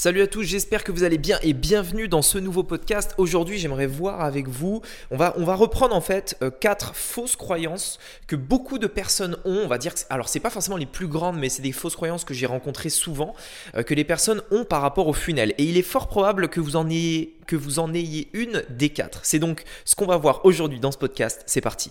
Salut à tous, j'espère que vous allez bien et bienvenue dans ce nouveau podcast. Aujourd'hui, j'aimerais voir avec vous, on va, reprendre en fait euh, quatre fausses croyances que beaucoup de personnes ont. On va dire que, alors c'est pas forcément les plus grandes, mais c'est des fausses croyances que j'ai rencontrées souvent, euh, que les personnes ont par rapport au funnel. Et il est fort probable que vous en ayez, que vous en ayez une des quatre. C'est donc ce qu'on va voir aujourd'hui dans ce podcast. C'est parti.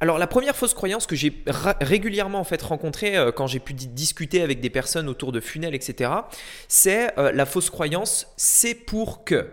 Alors la première fausse croyance que j'ai régulièrement en fait rencontrée euh, quand j'ai pu discuter avec des personnes autour de funnels, etc., c'est euh, la fausse croyance c'est pour que.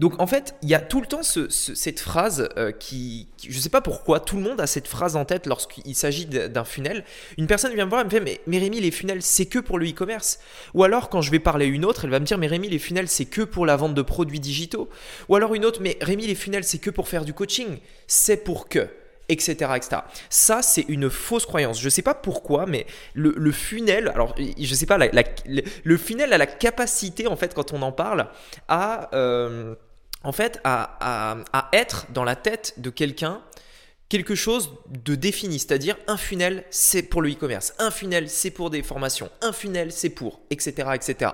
Donc en fait, il y a tout le temps cette phrase euh, qui, je ne sais pas pourquoi, tout le monde a cette phrase en tête lorsqu'il s'agit d'un funnel. Une personne vient me voir et me fait mais, mais Rémi, les funnels, c'est que pour le e-commerce. Ou alors quand je vais parler à une autre, elle va me dire mais Rémi, les funnels, c'est que pour la vente de produits digitaux. Ou alors une autre, mais Rémi, les funnels, c'est que pour faire du coaching. C'est pour que etc. etc. Ça, c'est une fausse croyance. Je ne sais pas pourquoi, mais le, funnel, alors je sais pas, le funnel a la capacité, en fait, quand on en parle, à, euh, en fait, à, à, être dans la tête de quelqu'un quelque chose de défini, c'est-à-dire un funnel, c'est pour le e-commerce, un funnel, c'est pour des formations, un funnel, c'est pour, etc., etc.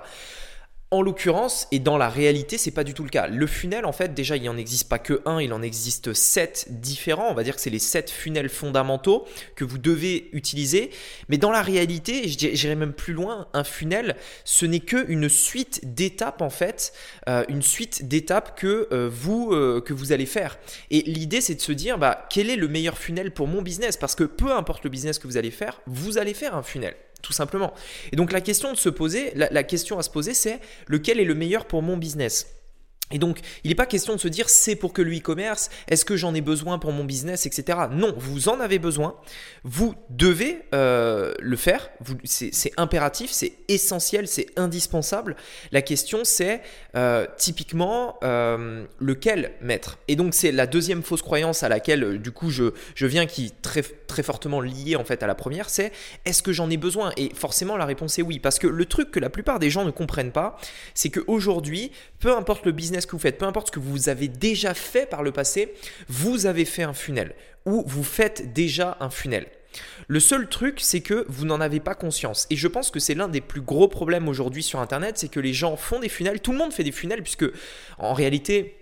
En l'occurrence, et dans la réalité, c'est pas du tout le cas. Le funnel, en fait, déjà, il n'en existe pas que un, il en existe sept différents. On va dire que c'est les sept funnels fondamentaux que vous devez utiliser. Mais dans la réalité, j'irai même plus loin, un funnel, ce n'est qu'une suite d'étapes, en fait, euh, une suite d'étapes que, euh, vous, euh, que vous allez faire. Et l'idée, c'est de se dire, bah, quel est le meilleur funnel pour mon business? Parce que peu importe le business que vous allez faire, vous allez faire un funnel tout simplement. Et donc la question de se poser, la, question à se poser, c'est lequel est le meilleur pour mon business? Et donc, il n'est pas question de se dire c'est pour que le e-commerce, est-ce que j'en ai besoin pour mon business, etc. Non, vous en avez besoin, vous devez euh, le faire, c'est impératif, c'est essentiel, c'est indispensable. La question c'est euh, typiquement euh, lequel mettre? Et donc, c'est la deuxième fausse croyance à laquelle du coup je, je viens qui est très, très fortement liée en fait à la première, c'est est-ce que j'en ai besoin? Et forcément la réponse est oui, parce que le truc que la plupart des gens ne comprennent pas, c'est qu'aujourd'hui, peu importe le business que vous faites, peu importe ce que vous avez déjà fait par le passé, vous avez fait un funnel ou vous faites déjà un funnel. Le seul truc, c'est que vous n'en avez pas conscience. Et je pense que c'est l'un des plus gros problèmes aujourd'hui sur Internet, c'est que les gens font des funnels, tout le monde fait des funnels, puisque en réalité,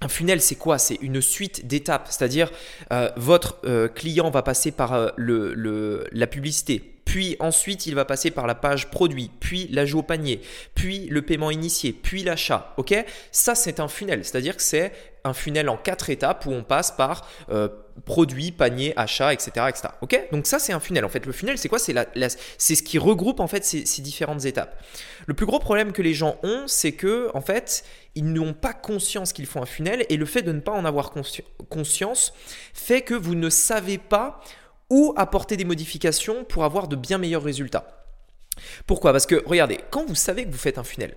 un funnel, c'est quoi? C'est une suite d'étapes, c'est-à-dire euh, votre euh, client va passer par euh, le, la publicité, puis ensuite il va passer par la page produit, puis l'ajout au panier, puis le paiement initié, puis l'achat. Ok? Ça c'est un funnel, c'est-à-dire que c'est un funnel en quatre étapes où on passe par euh, produit, panier, achat, etc., etc. Ok? Donc ça c'est un funnel. En fait, le funnel c'est quoi? C'est c'est ce qui regroupe en fait ces, différentes étapes. Le plus gros problème que les gens ont, c'est que en fait ils n'ont pas conscience qu'ils font un funnel et le fait de ne pas en avoir conscience fait que vous ne savez pas ou apporter des modifications pour avoir de bien meilleurs résultats. Pourquoi? Parce que regardez, quand vous savez que vous faites un funnel,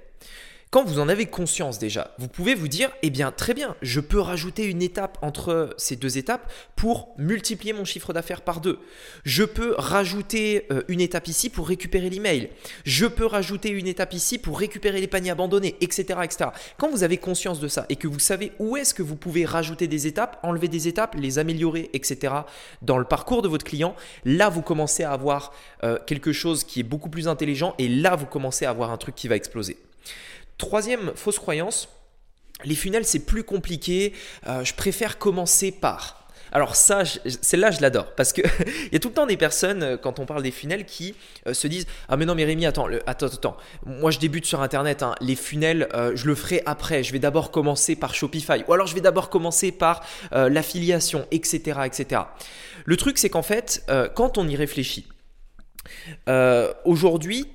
quand vous en avez conscience déjà, vous pouvez vous dire, eh bien très bien, je peux rajouter une étape entre ces deux étapes pour multiplier mon chiffre d'affaires par deux. Je peux rajouter euh, une étape ici pour récupérer l'email. Je peux rajouter une étape ici pour récupérer les paniers abandonnés, etc., etc. Quand vous avez conscience de ça et que vous savez où est-ce que vous pouvez rajouter des étapes, enlever des étapes, les améliorer, etc., dans le parcours de votre client, là vous commencez à avoir euh, quelque chose qui est beaucoup plus intelligent et là vous commencez à avoir un truc qui va exploser. Troisième fausse croyance, les funnels c'est plus compliqué, euh, je préfère commencer par. Alors ça, celle-là, je l'adore parce que il y a tout le temps des personnes euh, quand on parle des funnels qui euh, se disent ah mais non mais Rémi attends attends attends moi je débute sur internet hein, les funnels je le ferai après. Je vais d'abord commencer par Shopify. Ou alors je vais d'abord commencer par l'affiliation etc etc. Le truc c'est qu'en fait quand on y réfléchit aujourd'hui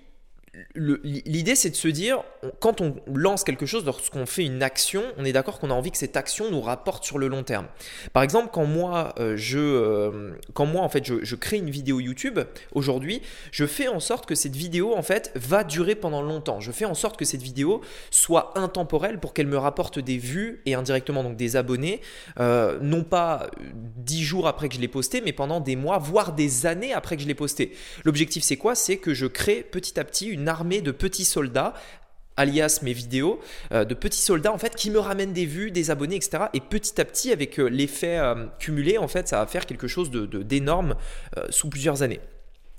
l'idée c'est de se dire, quand on lance quelque chose, lorsqu'on fait une action, on est d'accord qu'on a envie que cette action nous rapporte sur le long terme. Par exemple, quand moi, euh, je, euh, quand moi en fait, je, crée une vidéo YouTube aujourd'hui, je fais en sorte que cette vidéo en fait va durer pendant longtemps. Je fais en sorte que cette vidéo soit intemporelle pour qu'elle me rapporte des vues et indirectement donc des abonnés, euh, non pas dix jours après que je l'ai posté, mais pendant des mois, voire des années après que je l'ai posté. L'objectif c'est quoi? C'est que je crée petit à petit une armée de petits soldats alias mes vidéos, euh, de petits soldats en fait qui me ramènent des vues, des abonnés, etc. Et petit à petit, avec euh, l'effet euh, cumulé, en fait, ça va faire quelque chose de, d'énorme sous plusieurs années.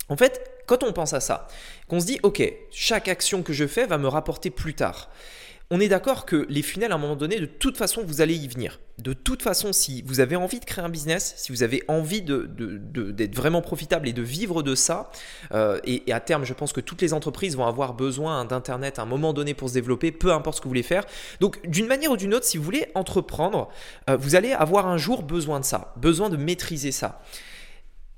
En fait, quand on pense à ça, qu'on se dit, ok, chaque action que je fais va me rapporter plus tard on est d'accord que les funnels, à un moment donné, de toute façon, vous allez y venir. De toute façon, si vous avez envie de créer un business, si vous avez envie d'être vraiment profitable et de vivre de ça, euh, et, à terme, je pense que toutes les entreprises vont avoir besoin d'Internet à un moment donné pour se développer, peu importe ce que vous voulez faire. Donc, d'une manière ou d'une autre, si vous voulez entreprendre, euh, vous allez avoir un jour besoin de ça, besoin de maîtriser ça.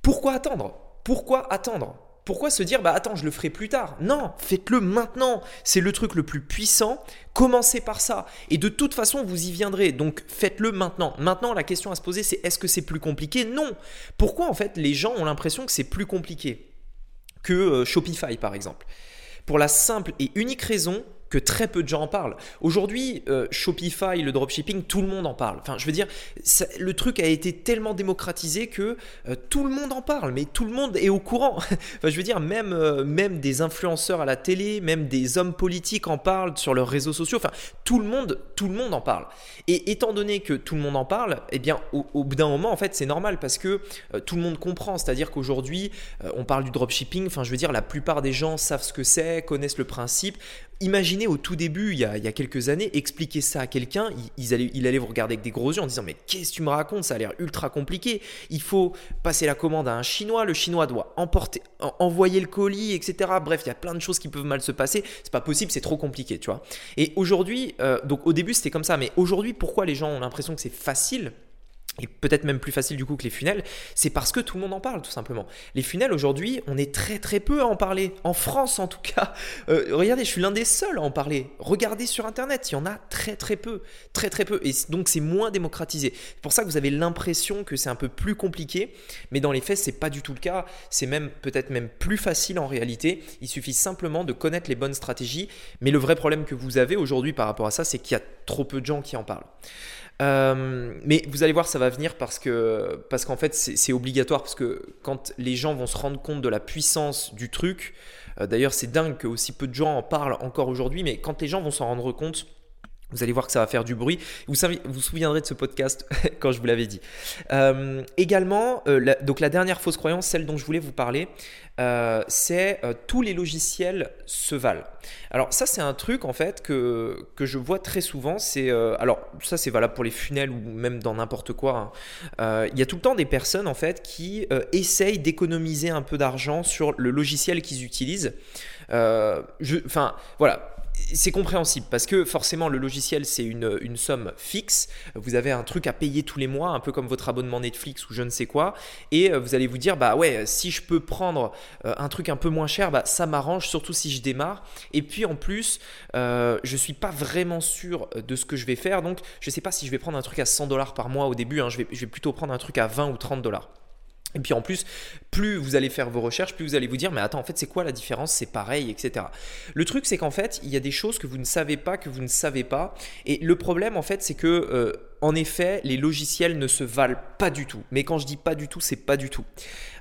Pourquoi attendre? Pourquoi attendre? Pourquoi se dire bah attends je le ferai plus tard? Non, faites-le maintenant. C'est le truc le plus puissant. Commencez par ça et de toute façon vous y viendrez. Donc faites-le maintenant. Maintenant la question à se poser c'est est-ce que c'est plus compliqué? Non. Pourquoi en fait les gens ont l'impression que c'est plus compliqué que euh, Shopify par exemple? Pour la simple et unique raison que très peu de gens en parlent. Aujourd'hui, euh, Shopify, le dropshipping, tout le monde en parle. Enfin, je veux dire, le truc a été tellement démocratisé que euh, tout le monde en parle, mais tout le monde est au courant. enfin, je veux dire, même, euh, même des influenceurs à la télé, même des hommes politiques en parlent sur leurs réseaux sociaux. Enfin, tout le monde, tout le monde en parle. Et étant donné que tout le monde en parle, eh bien, au, bout d'un moment, en fait, c'est normal parce que tout le monde comprend. C'est-à-dire qu'aujourd'hui, on parle du dropshipping. Enfin, je veux dire, la plupart des gens savent ce que c'est, connaissent le principe. Imaginez au tout début, il y a, quelques années, expliquer ça à quelqu'un, il, allait, vous regarder avec des gros yeux en disant Mais qu'est-ce que tu me racontes? Ça a l'air ultra compliqué. Il faut passer la commande à un Chinois, le Chinois doit envoyer le colis, etc. Bref, il y a plein de choses qui peuvent mal se passer. C'est pas possible, c'est trop compliqué, tu vois. Et aujourd'hui, euh, donc au début c'était comme ça, mais aujourd'hui, pourquoi les gens ont l'impression que c'est facile? Et peut-être même plus facile du coup que les funnels, c'est parce que tout le monde en parle tout simplement. Les funnels aujourd'hui, on est très très peu à en parler. En France en tout cas, euh, regardez, je suis l'un des seuls à en parler. Regardez sur internet, il y en a très très peu, très très peu. Et donc c'est moins démocratisé. C'est pour ça que vous avez l'impression que c'est un peu plus compliqué, mais dans les faits c'est pas du tout le cas. C'est même peut-être même plus facile en réalité. Il suffit simplement de connaître les bonnes stratégies. Mais le vrai problème que vous avez aujourd'hui par rapport à ça, c'est qu'il y a trop peu de gens qui en parlent. Euh, mais vous allez voir, ça va venir parce que parce qu'en fait, c'est obligatoire parce que quand les gens vont se rendre compte de la puissance du truc, euh, d'ailleurs, c'est dingue que aussi peu de gens en parlent encore aujourd'hui, mais quand les gens vont s'en rendre compte, vous allez voir que ça va faire du bruit. Vous vous, souviendrez de ce podcast quand je vous l'avais dit. Euh, également, euh, donc la dernière fausse croyance, celle dont je voulais vous parler, euh, c'est tous les logiciels se valent. Alors ça, c'est un truc en fait que, que je vois très souvent. C'est alors ça, c'est valable pour les funnels ou même dans n'importe quoi. Hein. Il y a tout le temps des personnes en fait qui essayent d'économiser un peu d'argent sur le logiciel qu'ils utilisent. Enfin voilà c'est compréhensible parce que forcément le logiciel c'est une, somme fixe, vous avez un truc à payer tous les mois, un peu comme votre abonnement Netflix ou je ne sais quoi, et euh, vous allez vous dire bah ouais si je peux prendre euh, un truc un peu moins cher, bah ça m'arrange surtout si je démarre, et puis en plus euh, je suis pas vraiment sûr de ce que je vais faire, donc je sais pas si je vais prendre un truc à 100 dollars par mois au début, hein. je, vais, je vais plutôt prendre un truc à 20 ou 30 dollars. Et puis en plus, plus vous allez faire vos recherches, plus vous allez vous dire, mais attends, en fait, c'est quoi la différence? C'est pareil, etc. Le truc, c'est qu'en fait, il y a des choses que vous ne savez pas, que vous ne savez pas. Et le problème, en fait, c'est que euh, en effet, les logiciels ne se valent pas du tout. Mais quand je dis pas du tout, c'est pas du tout.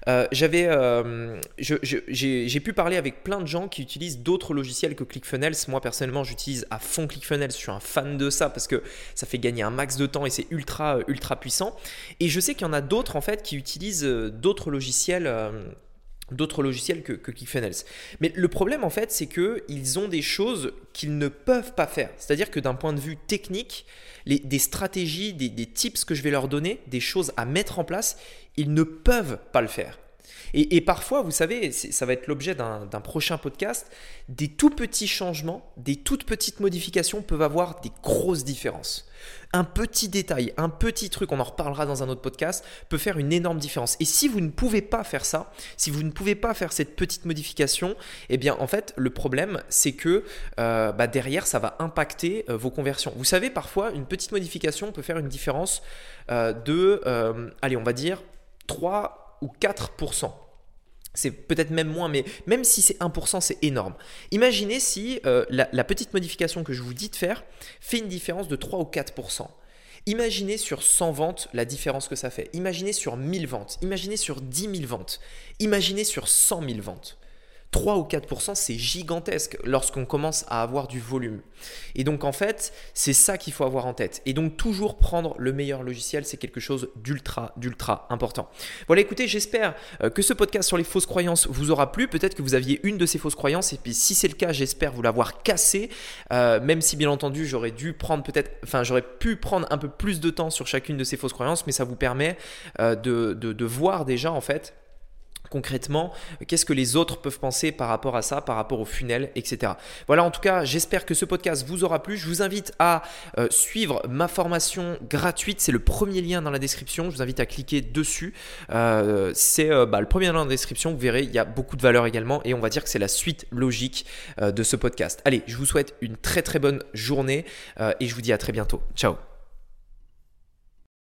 Euh, j'avais, euh, j'ai pu parler avec plein de gens qui utilisent d'autres logiciels que ClickFunnels. Moi personnellement, j'utilise à fond ClickFunnels. Je suis un fan de ça parce que ça fait gagner un max de temps et c'est ultra ultra puissant. Et je sais qu'il y en a d'autres en fait qui utilisent d'autres logiciels d'autres logiciels que, que. Mais le problème en fait, c'est qu'ils ont des choses qu'ils ne peuvent pas faire. C'est-à-dire que d'un point de vue technique, des stratégies, des, tips que je vais leur donner, des choses à mettre en place, ils ne peuvent pas le faire. Et, parfois, vous savez, ça va être l'objet d'un prochain podcast, des tout petits changements, des toutes petites modifications peuvent avoir des grosses différences. Un petit détail, un petit truc, on en reparlera dans un autre podcast, peut faire une énorme différence. Et si vous ne pouvez pas faire ça, si vous ne pouvez pas faire cette petite modification, eh bien en fait le problème c'est que euh, bah, derrière ça va impacter euh, vos conversions. Vous savez parfois une petite modification peut faire une différence euh, de, allez on va dire 3 ou 4%. C'est peut-être même moins, mais même si c'est 1%, c'est énorme. Imaginez si euh, la, petite modification que je vous dis de faire fait une différence de 3 ou 4%. Imaginez sur 100 ventes la différence que ça fait. Imaginez sur 1000 ventes. Imaginez sur 10 000 ventes. Imaginez sur 100 000 ventes. 3 ou 4%, c'est gigantesque lorsqu'on commence à avoir du volume. Et donc en fait, c'est ça qu'il faut avoir en tête. Et donc toujours prendre le meilleur logiciel, c'est quelque chose d'ultra, d'ultra important. Voilà, écoutez, j'espère euh, que ce podcast sur les fausses croyances vous aura plu. Peut-être que vous aviez une de ces fausses croyances. Et puis si c'est le cas, j'espère vous l'avoir cassé. Euh, même si bien entendu, j'aurais dû prendre peut-être, enfin j'aurais pu prendre un peu plus de temps sur chacune de ces fausses croyances, mais ça vous permet euh, de, de voir déjà en fait concrètement, qu'est-ce que les autres peuvent penser par rapport à ça, par rapport au funnel, etc. Voilà, en tout cas, j'espère que ce podcast vous aura plu. Je vous invite à euh, suivre ma formation gratuite. C'est le premier lien dans la description. Je vous invite à cliquer dessus. Euh, c'est euh, bah, le premier lien dans la description. Vous verrez, il y a beaucoup de valeur également. Et on va dire que c'est la suite logique de ce podcast. Allez, je vous souhaite une très très bonne journée et je vous dis à très bientôt. Ciao